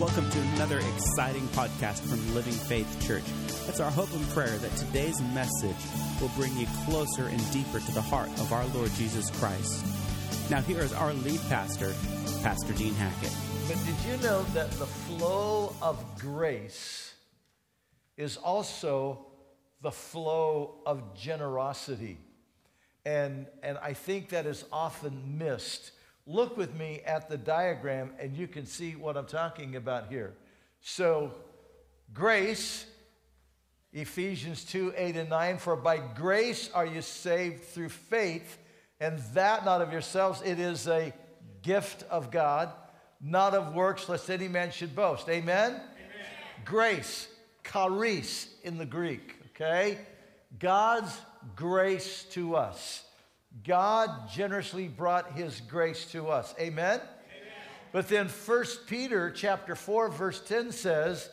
Welcome to another exciting podcast from Living Faith Church. It's our hope and prayer that today's message will bring you closer and deeper to the heart of our Lord Jesus Christ. Now, here is our lead pastor, Pastor Dean Hackett. But did you know that the flow of grace is also the flow of generosity? And, and I think that is often missed. Look with me at the diagram, and you can see what I'm talking about here. So, grace, Ephesians 2 8 and 9, for by grace are you saved through faith, and that not of yourselves, it is a gift of God, not of works, lest any man should boast. Amen? Amen. Grace, charis in the Greek, okay? God's grace to us. God generously brought his grace to us. Amen? Amen? But then 1 Peter chapter 4 verse 10 says,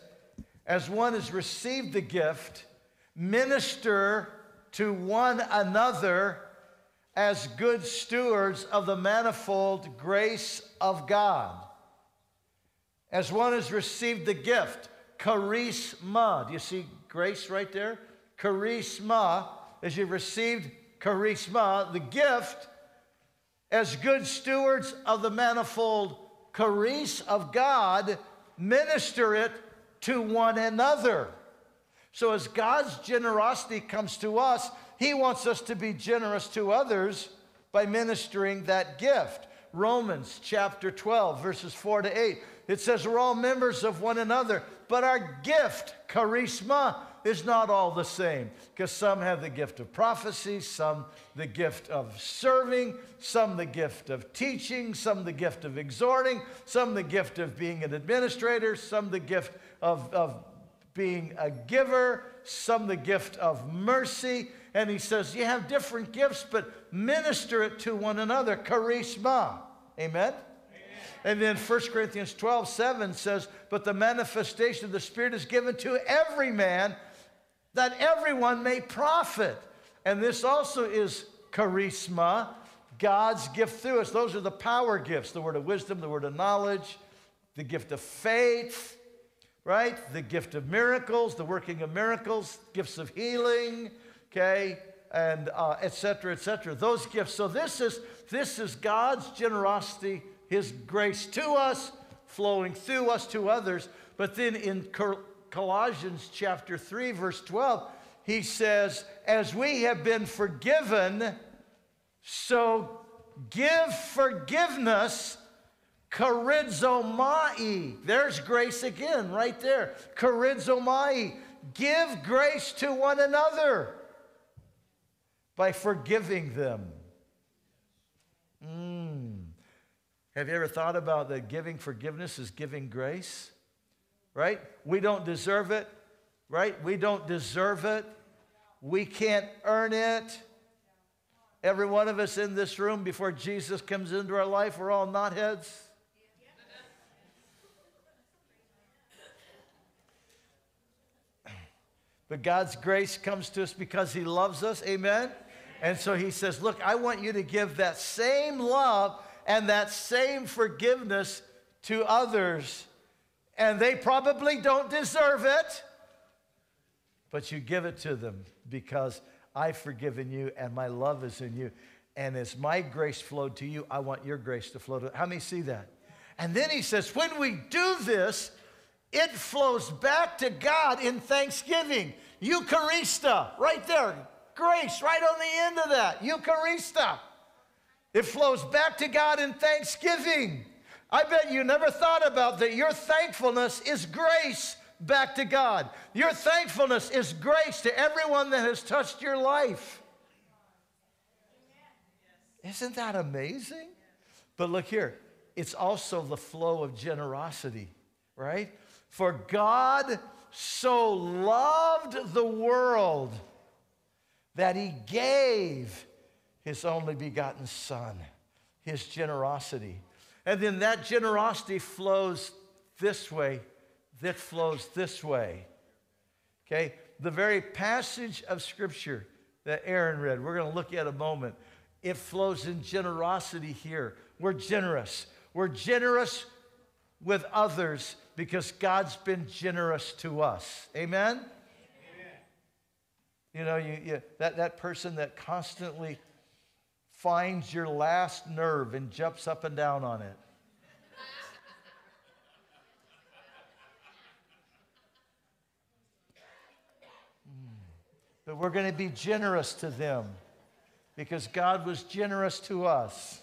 as one has received the gift, minister to one another as good stewards of the manifold grace of God. As one has received the gift, charisma. Do you see grace right there? Charisma as you've received charisma, the gift, as good stewards of the manifold charis of God, minister it to one another. So, as God's generosity comes to us, He wants us to be generous to others by ministering that gift. Romans chapter 12, verses 4 to 8. It says, We're all members of one another, but our gift, charisma, is not all the same because some have the gift of prophecy, some the gift of serving, some the gift of teaching, some the gift of exhorting, some the gift of being an administrator, some the gift of, of being a giver, some the gift of mercy. And he says, You have different gifts, but minister it to one another. Charisma. Amen? And then 1 Corinthians 12, 7 says, But the manifestation of the Spirit is given to every man that everyone may profit. And this also is charisma, God's gift through us. Those are the power gifts the word of wisdom, the word of knowledge, the gift of faith, right? The gift of miracles, the working of miracles, gifts of healing, okay? And uh, et cetera, et cetera. Those gifts. So this is, this is God's generosity, His grace to us, flowing through us to others. But then in Colossians chapter 3, verse 12, he says, As we have been forgiven, so give forgiveness, charizomai. There's grace again, right there. Charizomai. Give grace to one another by forgiving them. Mm. Have you ever thought about that giving forgiveness is giving grace? Right? We don't deserve it, right? We don't deserve it. We can't earn it. Every one of us in this room, before Jesus comes into our life, we're all knotheads. But God's grace comes to us because He loves us. Amen? And so He says, Look, I want you to give that same love and that same forgiveness to others and they probably don't deserve it, but you give it to them because I've forgiven you and my love is in you. And as my grace flowed to you, I want your grace to flow to. How many see that? And then he says, when we do this, it flows back to God in thanksgiving. Eucharista, right there. Grace, right on the end of that. Eucharista. It flows back to God in thanksgiving. I bet you never thought about that. Your thankfulness is grace back to God. Your thankfulness is grace to everyone that has touched your life. Isn't that amazing? But look here, it's also the flow of generosity, right? For God so loved the world that he gave his only begotten Son, his generosity. And then that generosity flows this way, that flows this way. Okay? The very passage of Scripture that Aaron read, we're going to look at a moment. It flows in generosity here. We're generous. We're generous with others because God's been generous to us. Amen? Amen. You know, you, you, that, that person that constantly finds your last nerve and jumps up and down on it. But we're going to be generous to them because God was generous to us.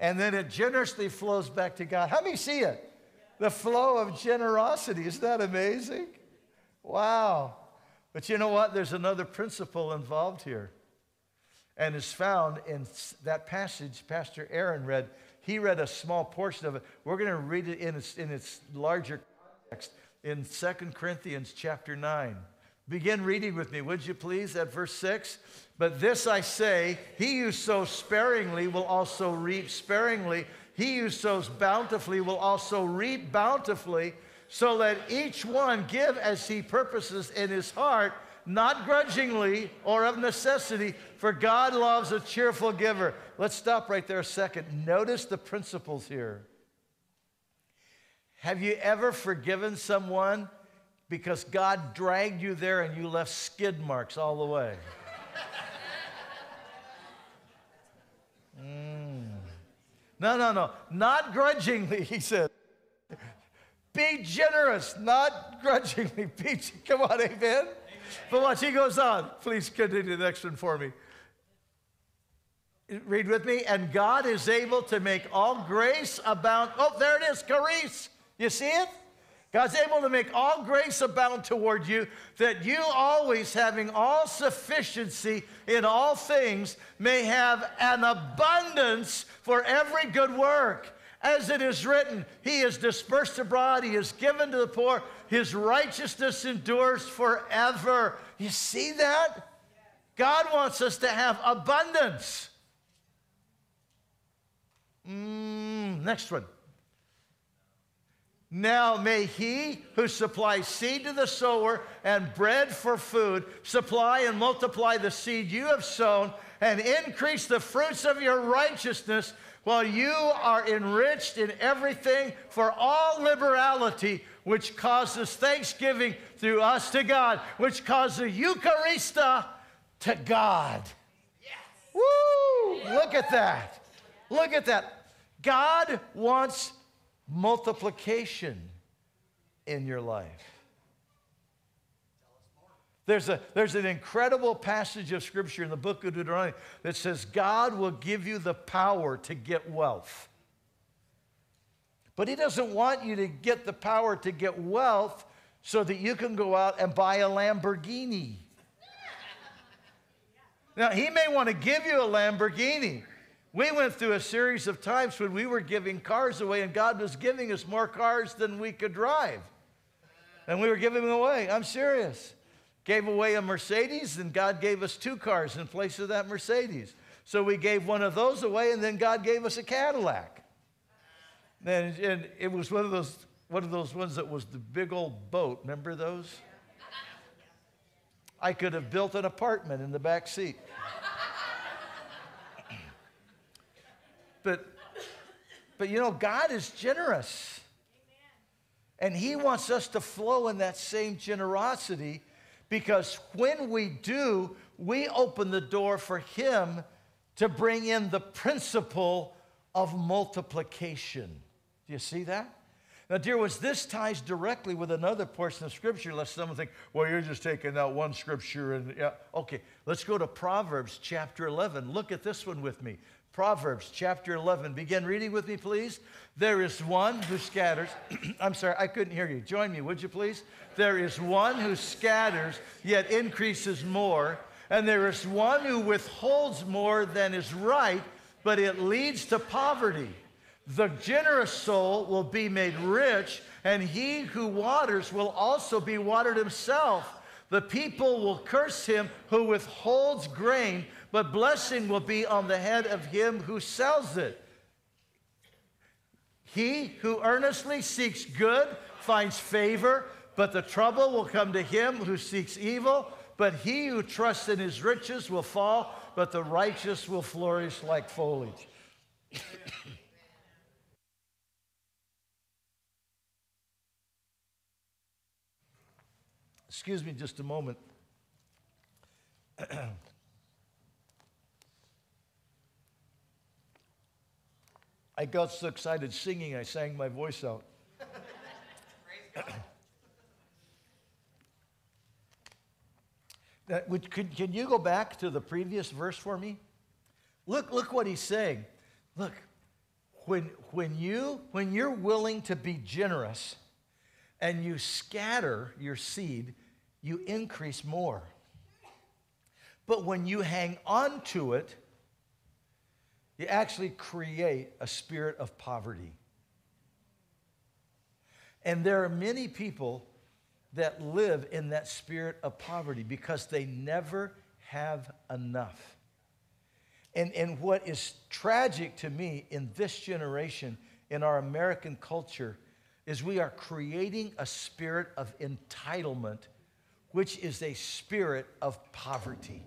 And then it generously flows back to God. How many see it? The flow of generosity. Isn't that amazing? Wow. But you know what? There's another principle involved here. And is found in that passage Pastor Aaron read. He read a small portion of it. We're going to read it in its, in its larger context in 2 Corinthians chapter 9. Begin reading with me, would you please, at verse 6? But this I say he who sows sparingly will also reap sparingly. He who sows bountifully will also reap bountifully. So let each one give as he purposes in his heart, not grudgingly or of necessity, for God loves a cheerful giver. Let's stop right there a second. Notice the principles here. Have you ever forgiven someone because God dragged you there and you left skid marks all the way. Mm. No, no, no. Not grudgingly, he said. Be generous, not grudgingly. Be, come on, amen? amen? But watch, he goes on. Please continue the next one for me. Read with me. And God is able to make all grace abound. Oh, there it is, charis. You see it? God's able to make all grace abound toward you, that you always having all sufficiency in all things may have an abundance for every good work. As it is written, He is dispersed abroad, He is given to the poor, His righteousness endures forever. You see that? God wants us to have abundance. Mm, next one. Now may he who supplies seed to the sower and bread for food supply and multiply the seed you have sown and increase the fruits of your righteousness while you are enriched in everything for all liberality, which causes thanksgiving through us to God, which causes Eucharista to God. Yes. Woo! Look at that. Look at that. God wants multiplication in your life. There's, a, there's an incredible passage of scripture in the book of Deuteronomy that says God will give you the power to get wealth. But He doesn't want you to get the power to get wealth so that you can go out and buy a Lamborghini. Now, He may want to give you a Lamborghini, we went through a series of times when we were giving cars away, and God was giving us more cars than we could drive. And we were giving them away. I'm serious. Gave away a Mercedes, and God gave us two cars in place of that Mercedes. So we gave one of those away, and then God gave us a Cadillac. And, and it was one of those one of those ones that was the big old boat. Remember those? I could have built an apartment in the back seat. But, but you know, God is generous. And He wants us to flow in that same generosity because when we do, we open the door for Him to bring in the principle of multiplication. Do you see that? Now, dear ones, this ties directly with another portion of Scripture, lest someone think, well, you're just taking out one Scripture and, yeah. Okay, let's go to Proverbs chapter 11. Look at this one with me. Proverbs chapter 11. Begin reading with me, please. There is one who scatters. I'm sorry, I couldn't hear you. Join me, would you please? There is one who scatters, yet increases more. And there is one who withholds more than is right, but it leads to poverty. The generous soul will be made rich, and he who waters will also be watered himself. The people will curse him who withholds grain but blessing will be on the head of him who sells it. He who earnestly seeks good finds favor, but the trouble will come to him who seeks evil. But he who trusts in his riches will fall, but the righteous will flourish like foliage. Excuse me just a moment. I got so excited singing, I sang my voice out. That, can you go back to the previous verse for me? Look, look what he's saying. Look, when, when, you, when you're willing to be generous and you scatter your seed, you increase more. But when you hang on to it, you actually create a spirit of poverty. And there are many people that live in that spirit of poverty because they never have enough. And, and what is tragic to me in this generation, in our American culture, is we are creating a spirit of entitlement, which is a spirit of poverty.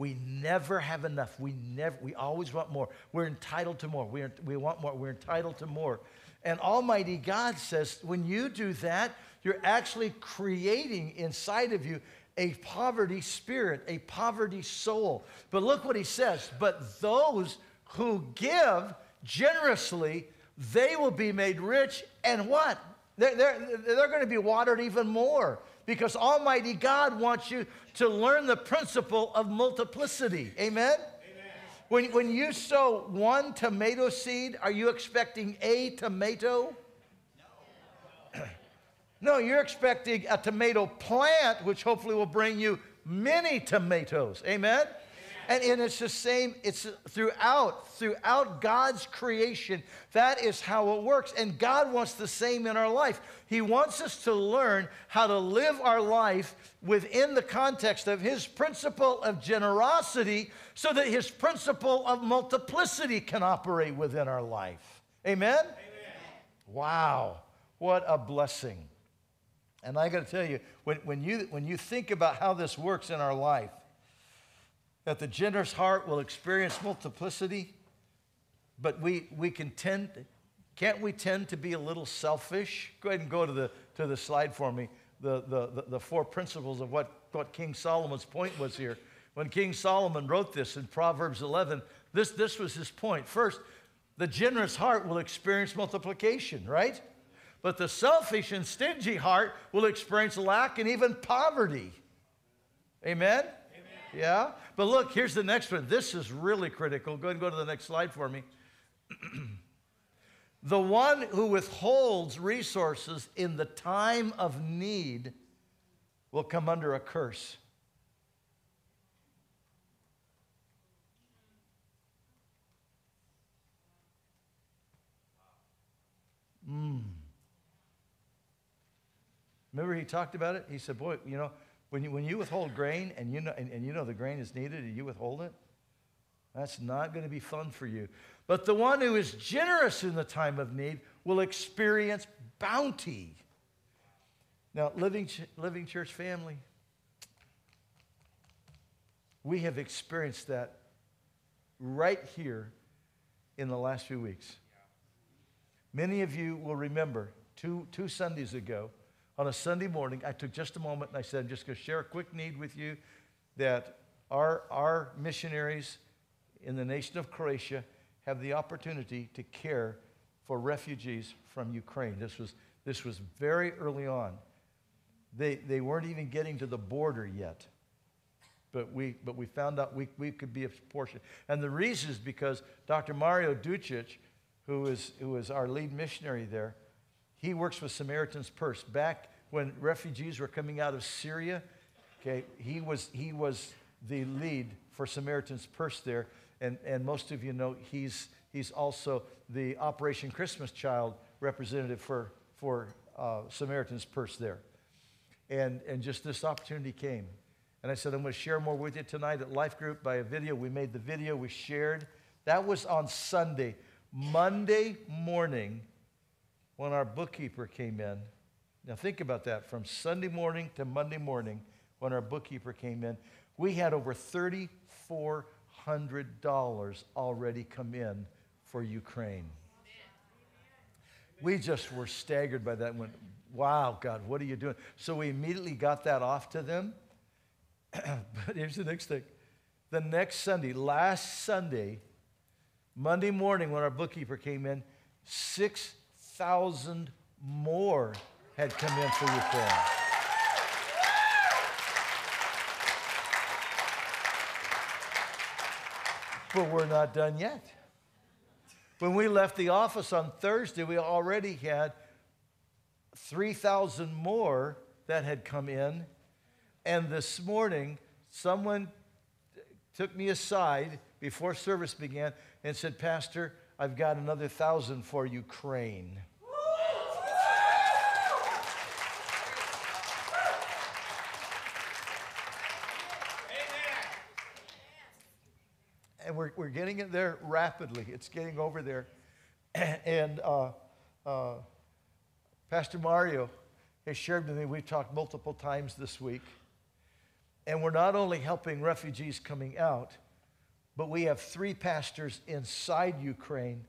We never have enough. We never, we always want more. We're entitled to more. We, we want more. We're entitled to more. And Almighty God says, when you do that, you're actually creating inside of you a poverty spirit, a poverty soul. But look what he says. But those who give generously, they will be made rich. And what? They're, they're, they're going to be watered even more because Almighty God wants you to learn the principle of multiplicity. Amen? When, when you sow one tomato seed, are you expecting a tomato? No. no, you're expecting a tomato plant, which hopefully will bring you many tomatoes. Amen? And, and it's the same, it's throughout, throughout God's creation. That is how it works. And God wants the same in our life. He wants us to learn how to live our life within the context of His principle of generosity so that His principle of multiplicity can operate within our life. Amen? Amen. Wow, what a blessing. And I got to tell you, when, when, you, when you think about how this works in our life, that the generous heart will experience multiplicity, but we, we can tend, can't we tend to be a little selfish? Go ahead and go to the, to the slide for me, the, the, the, four principles of what, what King Solomon's point was here. When King Solomon wrote this in Proverbs 11, this, this was his point. First, the generous heart will experience multiplication, right? But the selfish and stingy heart will experience lack and even poverty. Amen? Yeah? But look, here's the next one. This is really critical. Go and go to the next slide for me. the one who withholds resources in the time of need will come under a curse. Mm. Remember he talked about it? He said, Boy, you know, when you, when you withhold grain and you, know, and, and you know the grain is needed and you withhold it, that's not going to be fun for you. But the one who is generous in the time of need will experience bounty. Now, Living, Living Church family, we have experienced that right here in the last few weeks. Many of you will remember two, two Sundays ago, on a Sunday morning, I took just a moment and I said, I'm just going to share a quick need with you that our, our missionaries in the nation of Croatia have the opportunity to care for refugees from Ukraine. This was, this was very early on. They, they weren't even getting to the border yet. But we, but we found out we, we could be a portion. And the reason is because Dr. Mario Ducic, who is, who is our lead missionary there, he works with Samaritan's Purse. Back when refugees were coming out of Syria, okay, he was, he was the lead for Samaritan's Purse there. And, and most of you know he's, he's also the Operation Christmas Child representative for, for uh, Samaritan's Purse there. And, and just this opportunity came. And I said, I'm going to share more with you tonight at Life Group by a video. We made the video, we shared. That was on Sunday. Monday morning, when our bookkeeper came in. Now, think about that from Sunday morning to Monday morning when our bookkeeper came in, we had over $3,400 already come in for Ukraine. We just were staggered by that. Went, Wow, God, what are you doing? So we immediately got that off to them. but here's the next thing. The next Sunday, last Sunday, Monday morning when our bookkeeper came in, 6,000 more had come in for Ukraine. But we're not done yet. When we left the office on Thursday, we already had 3,000 more that had come in. And this morning, someone took me aside before service began and said, Pastor, I've got another thousand for Ukraine. and we're, we're getting it there rapidly. It's getting over there. and uh, uh, Pastor Mario has shared with me, we've talked multiple times this week, and we're not only helping refugees coming out, but we have three pastors inside Ukraine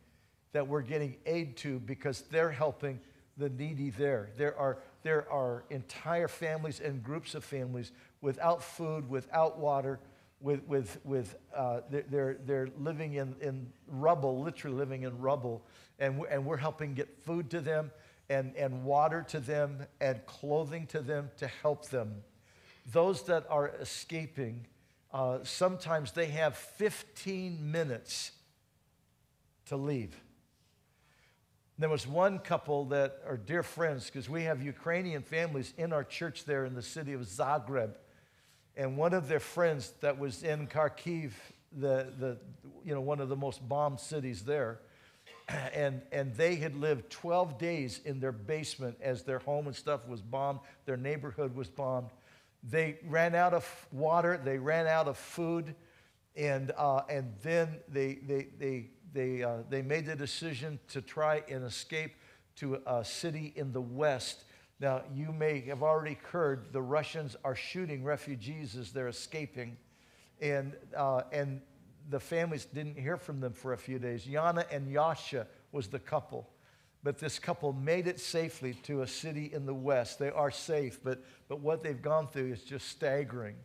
that we're getting aid to because they're helping the needy there. There are, there are entire families and groups of families without food, without water, with, with, with uh, they're, they're living in, in rubble, literally living in rubble. And we're, and we're helping get food to them and, and water to them and clothing to them to help them. Those that are escaping, uh, sometimes they have 15 minutes to leave. There was one couple that are dear friends because we have Ukrainian families in our church there in the city of Zagreb and one of their friends that was in Kharkiv, the, the, you know, one of the most bombed cities there, and, and they had lived 12 days in their basement as their home and stuff was bombed, their neighborhood was bombed. They ran out of water, they ran out of food, and, uh, and then they, they, they, they, uh, they made the decision to try and escape to a city in the west now, you may have already heard the Russians are shooting refugees as they're escaping, and, uh, and the families didn't hear from them for a few days. Yana and Yasha was the couple, but this couple made it safely to a city in the west. They are safe, but, but what they've gone through is just staggering.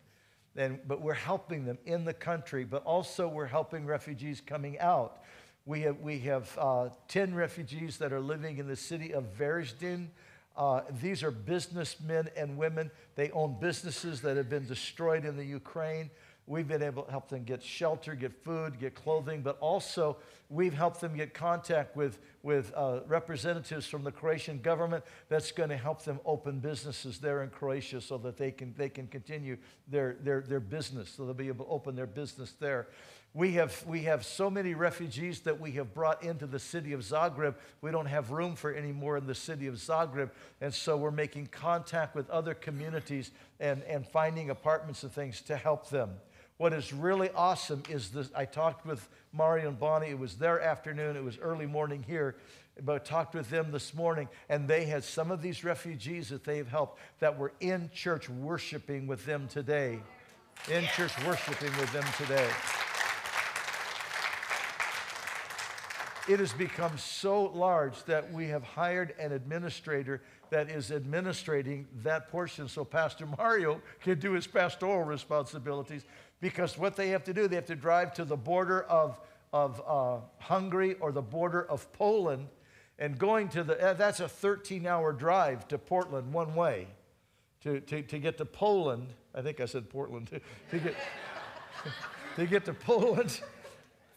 And, but we're helping them in the country, but also we're helping refugees coming out. We have, we have uh, 10 refugees that are living in the city of Varaždin. Uh, these are businessmen and women. They own businesses that have been destroyed in the Ukraine. We've been able to help them get shelter, get food, get clothing, but also we've helped them get contact with, with uh, representatives from the Croatian government that's going to help them open businesses there in Croatia so that they can, they can continue their, their, their business, so they'll be able to open their business there. We have, we have so many refugees that we have brought into the city of Zagreb. We don't have room for any more in the city of Zagreb. And so we're making contact with other communities and, and finding apartments and things to help them. What is really awesome is this. I talked with Mario and Bonnie. It was their afternoon. It was early morning here. But I talked with them this morning, and they had some of these refugees that they've helped that were in church worshiping with them today. In church worshiping with them today. It has become so large that we have hired an administrator that is administrating that portion so Pastor Mario can do his pastoral responsibilities. Because what they have to do, they have to drive to the border of, of uh, Hungary or the border of Poland. And going to the, uh, that's a 13 hour drive to Portland one way. To, to, to get to Poland, I think I said Portland, to, to get, to get to Poland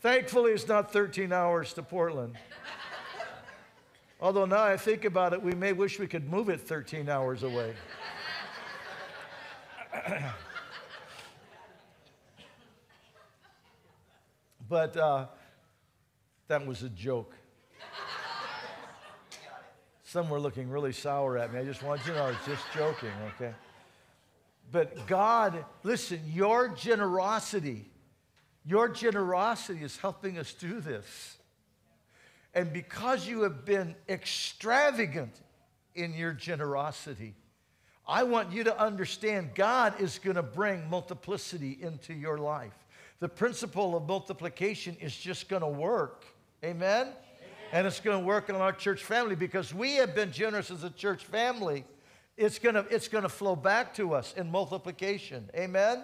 Thankfully, it's not 13 hours to Portland. Although now I think about it, we may wish we could move it 13 hours away. but uh, that was a joke. Some were looking really sour at me. I just want you to know I was just joking, okay? But God, listen, your generosity your generosity is helping us do this. And because you have been extravagant in your generosity, I want you to understand God is going to bring multiplicity into your life. The principle of multiplication is just going to work. Amen? Amen? And it's going to work on our church family because we have been generous as a church family. It's going to, it's going to flow back to us in multiplication. Amen?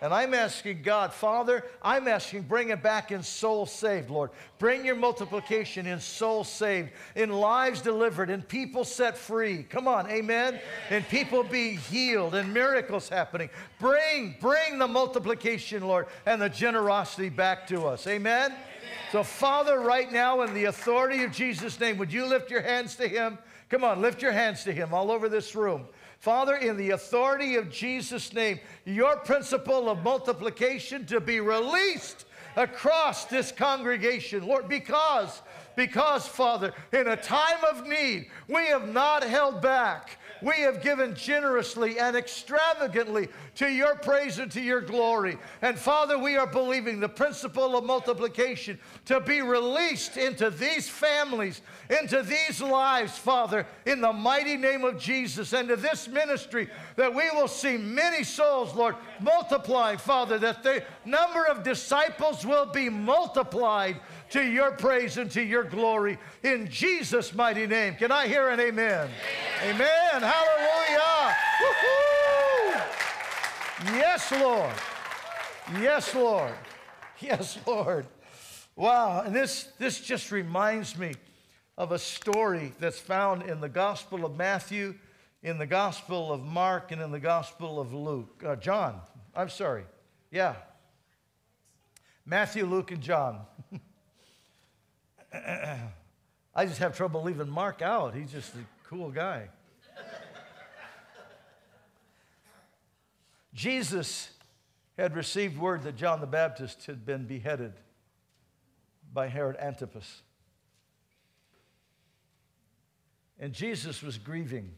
And I'm asking God, Father, I'm asking, bring it back in soul saved, Lord. Bring your multiplication in soul saved, in lives delivered, in people set free. Come on, amen? And people being healed and miracles happening. Bring, bring the multiplication, Lord, and the generosity back to us. Amen? So, Father, right now, in the authority of Jesus' name, would you lift your hands to Him? Come on, lift your hands to Him all over this room. Father, in the authority of Jesus' name, your principle of multiplication to be released across this congregation, Lord, because, because, Father, in a time of need, we have not held back. We have given generously and extravagantly to your praise and to your glory. And Father, we are believing the principle of multiplication to be released into these families, into these lives, Father, in the mighty name of Jesus, and to this ministry that we will see many souls, Lord, multiplying, Father, that the number of disciples will be multiplied to your praise and to your glory in Jesus' mighty name. Can I hear an amen? Amen. amen. Hallelujah. Woo-hoo. Yes, Lord. Yes, Lord. Yes, Lord. Wow. And this, this just reminds me of a story that's found in the Gospel of Matthew, in the Gospel of Mark, and in the Gospel of Luke. Uh, John. I'm sorry. Yeah. Matthew, Luke, and John. I just have trouble leaving Mark out. He's just a cool guy. Jesus had received word that John the Baptist had been beheaded by Herod Antipas. And Jesus was grieving.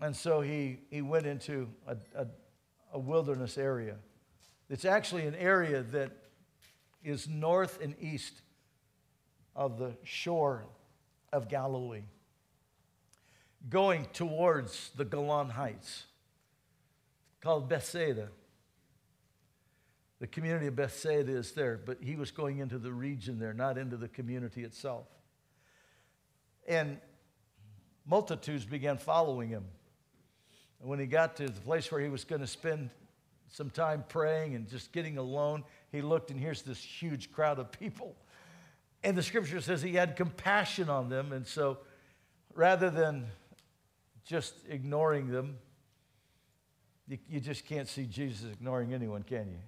And so he, he went into a, a, a wilderness area. It's actually an area that is north and east of the shore of Galilee, going towards the Golan Heights, called Bethsaida. The community of Bethsaida is there, but he was going into the region there, not into the community itself. And multitudes began following him. And when he got to the place where he was going to spend some time praying and just getting alone, he looked and here's this huge crowd of people. And the scripture says he had compassion on them. And so rather than just ignoring them, you, you just can't see Jesus ignoring anyone, can you?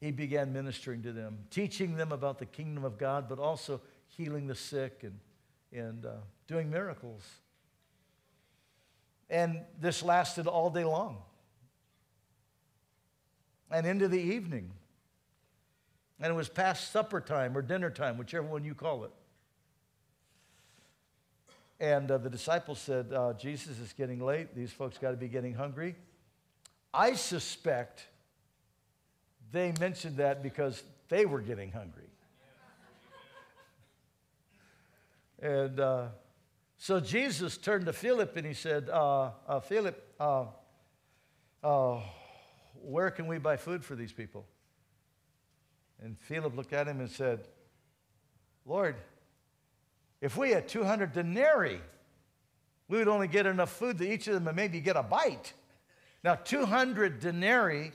He began ministering to them, teaching them about the kingdom of God, but also healing the sick and, and uh, doing miracles. And this lasted all day long and into the evening. And it was past supper time or dinner time, whichever one you call it. And uh, the disciples said, uh, Jesus is getting late. These folks got to be getting hungry. I suspect they mentioned that because they were getting hungry. and uh, so Jesus turned to Philip and he said, uh, uh, Philip, uh, where can we buy food for these people? And Philip looked at him and said, Lord, if we had 200 denarii, we would only get enough food to each of them and maybe get a bite. Now, 200 denarii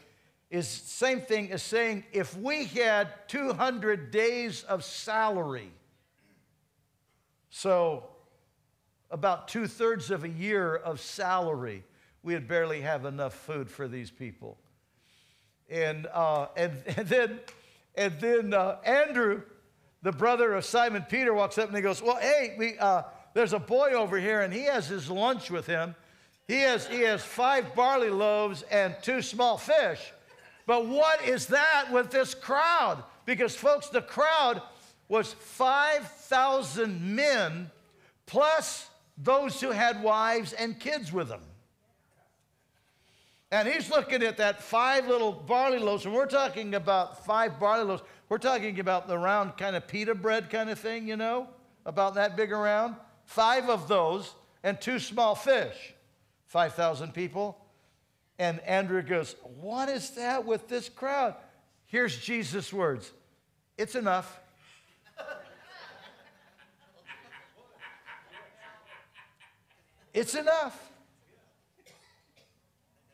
is same thing as saying if we had 200 days of salary. So, about two thirds of a year of salary, we would barely have enough food for these people. And, uh, and, and then, and then uh, Andrew, the brother of Simon Peter, walks up and he goes, Well, hey, we, uh, there's a boy over here and he has his lunch with him. He has, he has five barley loaves and two small fish. But what is that with this crowd? Because, folks, the crowd was 5,000 men plus those who had wives and kids with them. And he's looking at that five little barley loaves, and we're talking about five barley loaves. We're talking about the round kind of pita bread kind of thing, you know, about that big around. Five of those and two small fish. 5,000 people. And Andrew goes, What is that with this crowd? Here's Jesus' words It's enough. It's enough.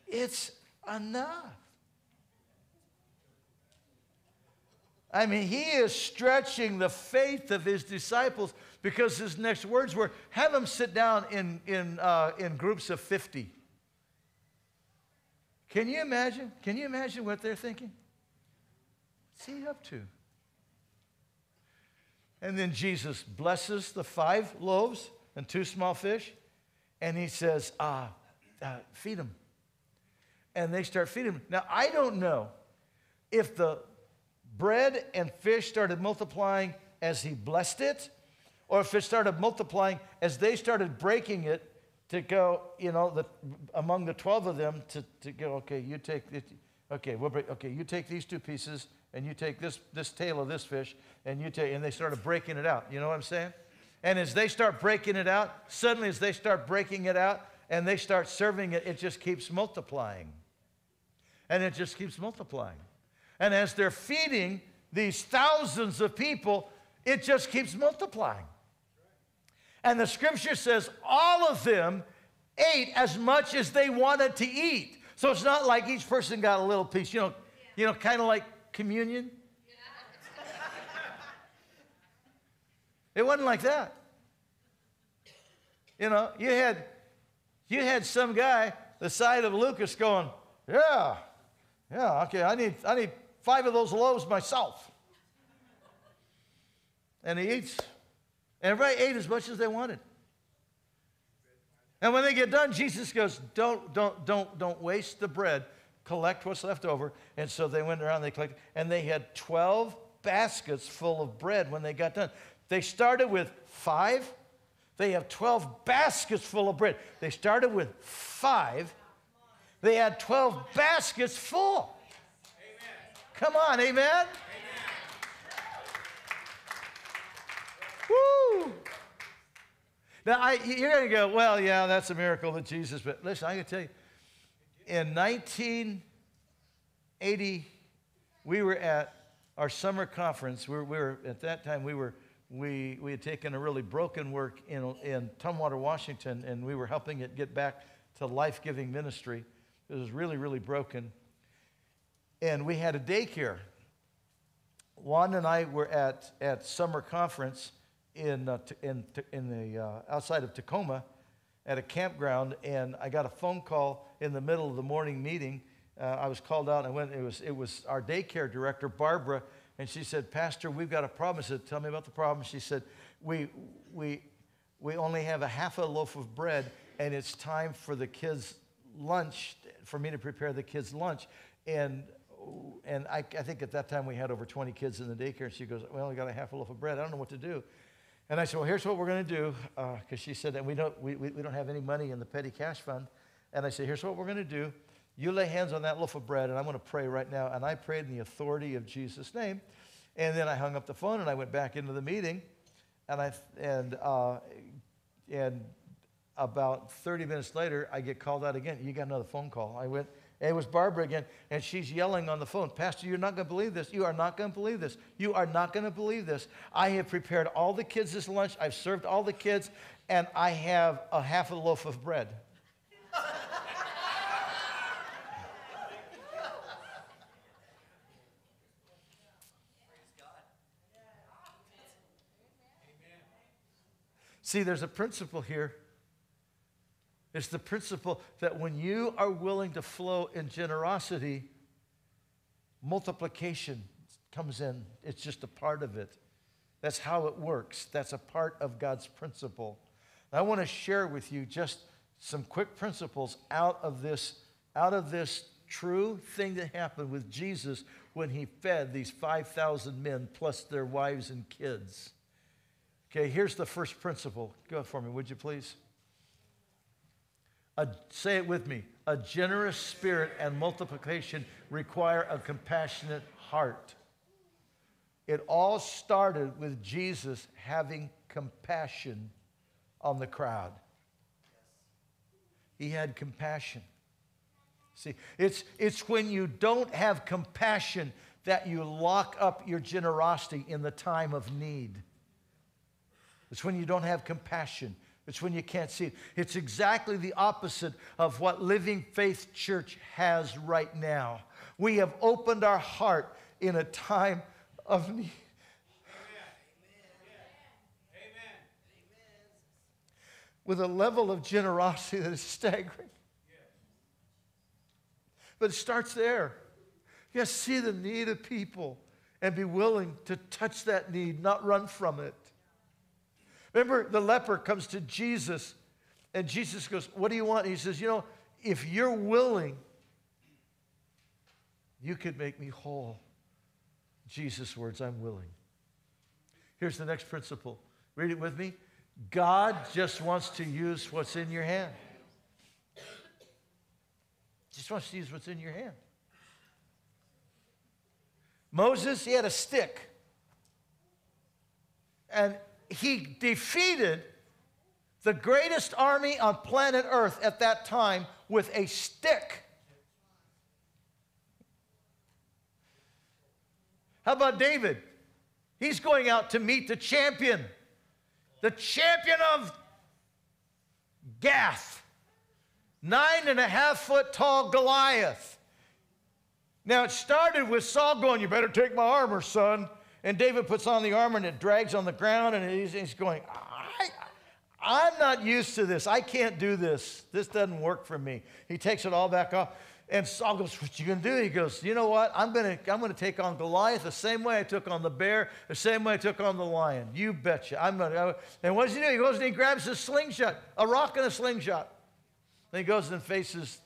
It's enough. I mean, he is stretching the faith of his disciples because his next words were have them sit down in, in, uh, in groups of 50. Can you imagine? Can you imagine what they're thinking? What's he up to? And then Jesus blesses the five loaves and two small fish, and he says, uh, uh, Feed them. And they start feeding them. Now, I don't know if the bread and fish started multiplying as he blessed it, or if it started multiplying as they started breaking it to go, you know, the, among the 12 of them to, to go, okay, you take, it, okay, we'll break, okay, you take these two pieces, and you take this, this tail of this fish, and you take, and they started breaking it out. You know what I'm saying? And as they start breaking it out, suddenly as they start breaking it out and they start serving it, it just keeps multiplying. And it just keeps multiplying. And as they're feeding these thousands of people, it just keeps multiplying. And the scripture says all of them ate as much as they wanted to eat. So it's not like each person got a little piece, you know, you know, kind of like communion. It wasn't like that. You know, you had you had some guy the side of Lucas going, yeah, yeah, okay, I need I need five of those loaves myself. And he eats. And everybody ate as much as they wanted. And when they get done, Jesus goes, Don't, don't, don't, don't waste the bread. Collect what's left over. And so they went around, they collected, and they had 12 baskets full of bread when they got done. They started with five. They have 12 baskets full of bread. They started with five. They had 12 baskets full. Come on, amen? Woo! Now, I, you're going to go, well, yeah, that's a miracle that Jesus, but listen, I can tell you, in 1980, we were at our summer conference. We were, we were at that time, we were we, we had taken a really broken work in, in Tumwater, Washington, and we were helping it get back to life giving ministry. It was really, really broken. And we had a daycare. Juan and I were at, at summer conference in, uh, in, in the, uh, outside of Tacoma at a campground, and I got a phone call in the middle of the morning meeting. Uh, I was called out, and I went, it was, it was our daycare director, Barbara, and she said, Pastor, we've got a problem. I said, Tell me about the problem. She said, We, we, we only have a half a loaf of bread, and it's time for the kids' lunch, for me to prepare the kids' lunch. And, and I, I think at that time we had over 20 kids in the daycare. And she goes, Well, we got a half a loaf of bread. I don't know what to do. And I said, Well, here's what we're going to do. Because uh, she said, And we don't, we, we don't have any money in the petty cash fund. And I said, Here's what we're going to do. You lay hands on that loaf of bread, and I'm going to pray right now. And I prayed in the authority of Jesus' name. And then I hung up the phone and I went back into the meeting. And, I, and, uh, and about 30 minutes later, I get called out again. You got another phone call. I went, it was Barbara again, and she's yelling on the phone, Pastor, you're not going to believe this. You are not going to believe this. You are not going to believe this. I have prepared all the kids this lunch. I've served all the kids, and I have a half a loaf of bread. See, there's a principle here. It's the principle that when you are willing to flow in generosity, multiplication comes in. It's just a part of it. That's how it works. That's a part of God's principle. I want to share with you just some quick principles out of this, out of this true thing that happened with Jesus when he fed these 5,000 men plus their wives and kids. Okay, here's the first principle. Go for me, would you please? A, say it with me. A generous spirit and multiplication require a compassionate heart. It all started with Jesus having compassion on the crowd. He had compassion. See, it's, it's when you don't have compassion that you lock up your generosity in the time of need. It's when you don't have compassion. It's when you can't see it. It's exactly the opposite of what Living Faith Church has right now. We have opened our heart in a time of need. With a level of generosity that is staggering. But it starts there. You have to see the need of people and be willing to touch that need, not run from it. Remember, the leper comes to Jesus, and Jesus goes, What do you want? he says, You know, if you're willing, you could make me whole. Jesus' words, I'm willing. Here's the next principle. Read it with me. God just wants to use what's in your hand. Just wants to use what's in your hand. Moses, he had a stick. And he defeated the greatest army on planet Earth at that time with a stick. How about David? He's going out to meet the champion, the champion of Gath, nine and a half foot tall Goliath. Now it started with Saul going, You better take my armor, son. And David puts on the armor and it drags on the ground and he's, he's going, I, I'm not used to this. I can't do this. This doesn't work for me. He takes it all back off. And Saul goes, What you gonna do? He goes, You know what? I'm gonna, I'm gonna take on Goliath the same way I took on the bear, the same way I took on the lion. You betcha. I'm gonna, and what does he do? He goes and he grabs a slingshot, a rock and a slingshot. Then he goes and faces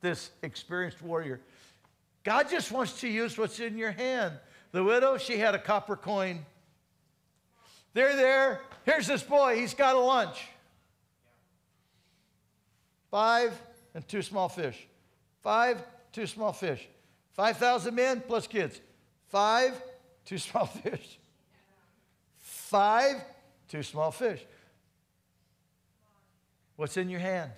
this experienced warrior. God just wants to use what's in your hand. The widow, she had a copper coin. They're there. Here's this boy. He's got a lunch. Five and two small fish. Five, two small fish. 5,000 men plus kids. Five, two small fish. Five, two small fish. What's in your hand?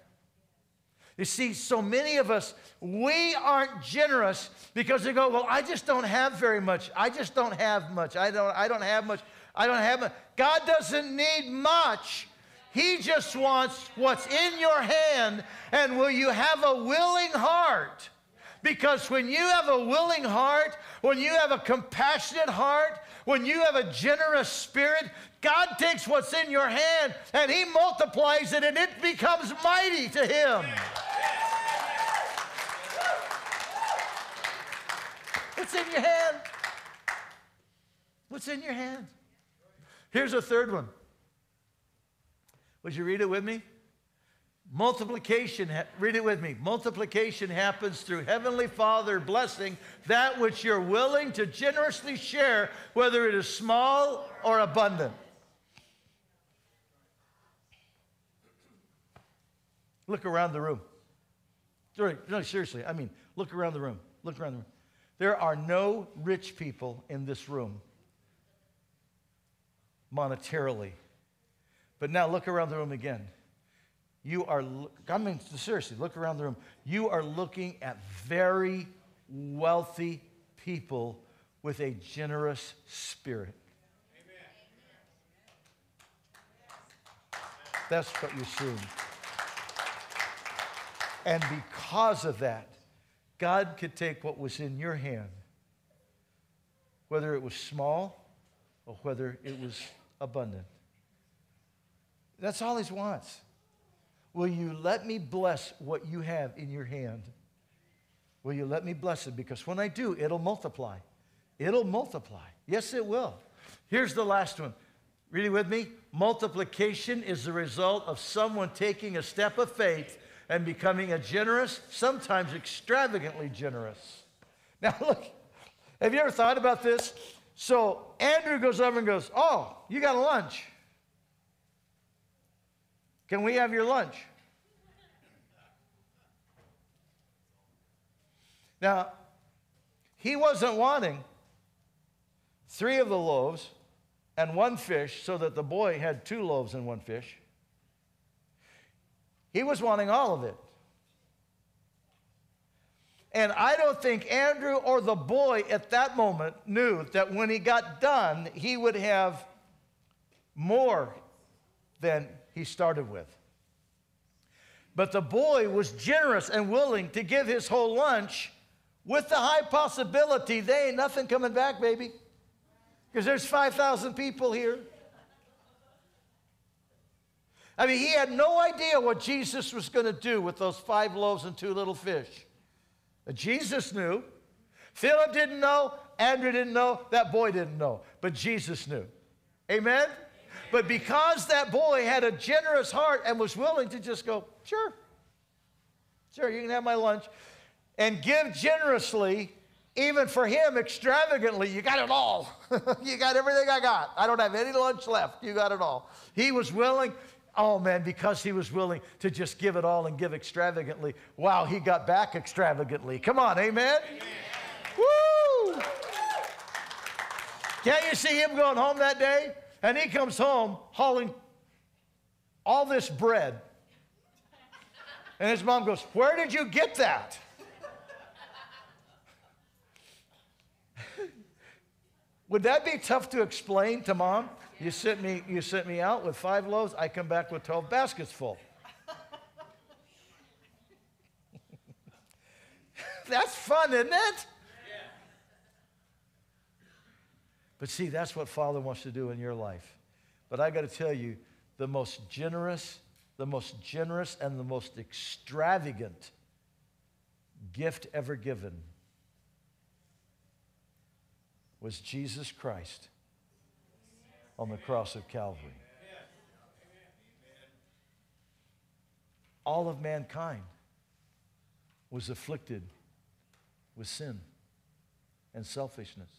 You see, so many of us, we aren't generous because they go, Well, I just don't have very much. I just don't have much. I don't, I don't have much. I don't have much. God doesn't need much. He just wants what's in your hand. And will you have a willing heart? Because when you have a willing heart, when you have a compassionate heart, when you have a generous spirit, God takes what's in your hand and He multiplies it and it becomes mighty to Him. What's in your hand? What's in your hand? Here's a third one. Would you read it with me? Multiplication, read it with me. Multiplication happens through Heavenly Father blessing that which you're willing to generously share, whether it is small or abundant. Look around the room. No, seriously, I mean, look around the room. Look around the room. There are no rich people in this room monetarily. But now look around the room again. You are, I mean, seriously, look around the room. You are looking at very wealthy people with a generous spirit. That's what you're seeing. And because of that, God could take what was in your hand, whether it was small or whether it was abundant. That's all He wants. Will you let me bless what you have in your hand? Will you let me bless it? Because when I do, it'll multiply. It'll multiply. Yes, it will. Here's the last one. Read it with me. Multiplication is the result of someone taking a step of faith and becoming a generous, sometimes extravagantly generous. Now, look, have you ever thought about this? So Andrew goes over and goes, Oh, you got a lunch. Can we have your lunch? Now, he wasn't wanting three of the loaves and one fish so that the boy had two loaves and one fish. He was wanting all of it. And I don't think Andrew or the boy at that moment knew that when he got done, he would have more than he started with. But the boy was generous and willing to give his whole lunch with the high possibility they ain't nothing coming back, baby. Because there's 5,000 people here. I mean, he had no idea what Jesus was going to do with those five loaves and two little fish. But Jesus knew. Philip didn't know. Andrew didn't know. That boy didn't know. But Jesus knew. Amen? But because that boy had a generous heart and was willing to just go, sure, sure, you can have my lunch, and give generously, even for him, extravagantly, you got it all. you got everything I got. I don't have any lunch left. You got it all. He was willing. Oh man, because he was willing to just give it all and give extravagantly. Wow, he got back extravagantly. Come on, amen? amen. Woo! Can't you see him going home that day? And he comes home hauling all this bread. And his mom goes, Where did you get that? Would that be tough to explain to mom? You sent me, you sent me out with five loaves, I come back with 12 baskets full. That's fun, isn't it? But see, that's what Father wants to do in your life. But I got to tell you, the most generous, the most generous, and the most extravagant gift ever given was Jesus Christ on the cross of Calvary. All of mankind was afflicted with sin and selfishness.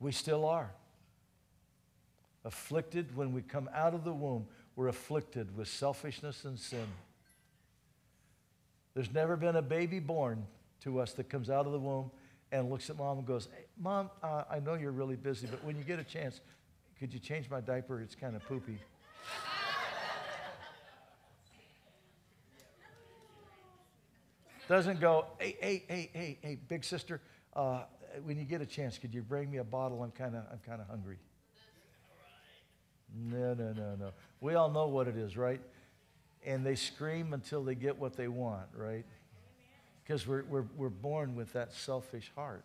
We still are. Afflicted when we come out of the womb, we're afflicted with selfishness and sin. There's never been a baby born to us that comes out of the womb and looks at mom and goes, Mom, uh, I know you're really busy, but when you get a chance, could you change my diaper? It's kind of poopy. Doesn't go, hey, hey, hey, hey, hey, big sister, uh, when you get a chance, could you bring me a bottle? I'm kind of I'm kind of hungry. No, no, no, no. We all know what it is, right? And they scream until they get what they want, right? Because we're, we're, we're born with that selfish heart.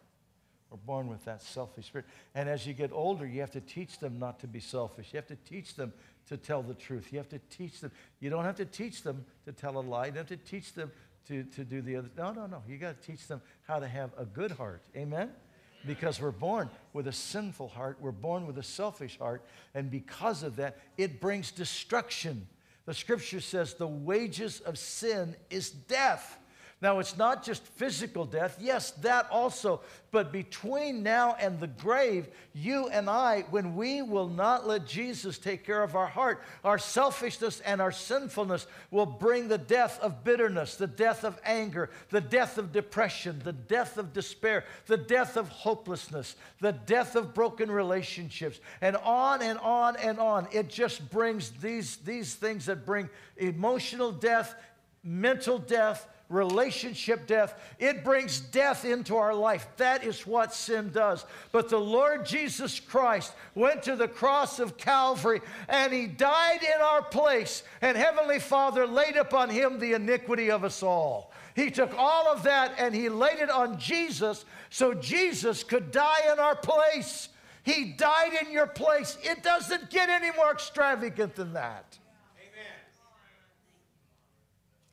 We're born with that selfish spirit. And as you get older, you have to teach them not to be selfish. You have to teach them to tell the truth. You have to teach them. You don't have to teach them to tell a lie. You have to teach them to, to do the other. No, no, no. You got to teach them how to have a good heart. Amen? Because we're born with a sinful heart, we're born with a selfish heart, and because of that, it brings destruction. The scripture says the wages of sin is death. Now, it's not just physical death, yes, that also, but between now and the grave, you and I, when we will not let Jesus take care of our heart, our selfishness and our sinfulness will bring the death of bitterness, the death of anger, the death of depression, the death of despair, the death of hopelessness, the death of broken relationships, and on and on and on. It just brings these, these things that bring emotional death, mental death, relationship death. It brings death into our life. That is what sin does. But the Lord Jesus Christ went to the cross of Calvary and he died in our place. And Heavenly Father laid upon him the iniquity of us all. He took all of that and he laid it on Jesus so Jesus could die in our place. He died in your place. It doesn't get any more extravagant than that.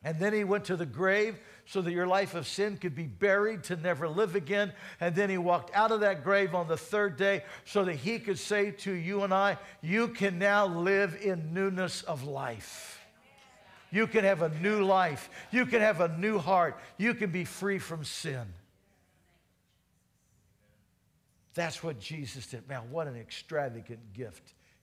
And then he went to the grave so that your life of sin could be buried to never live again. And then he walked out of that grave on the third day so that he could say to you and I, You can now live in newness of life. You can have a new life. You can have a new heart. You can be free from sin. That's what Jesus did. Man, what an extravagant gift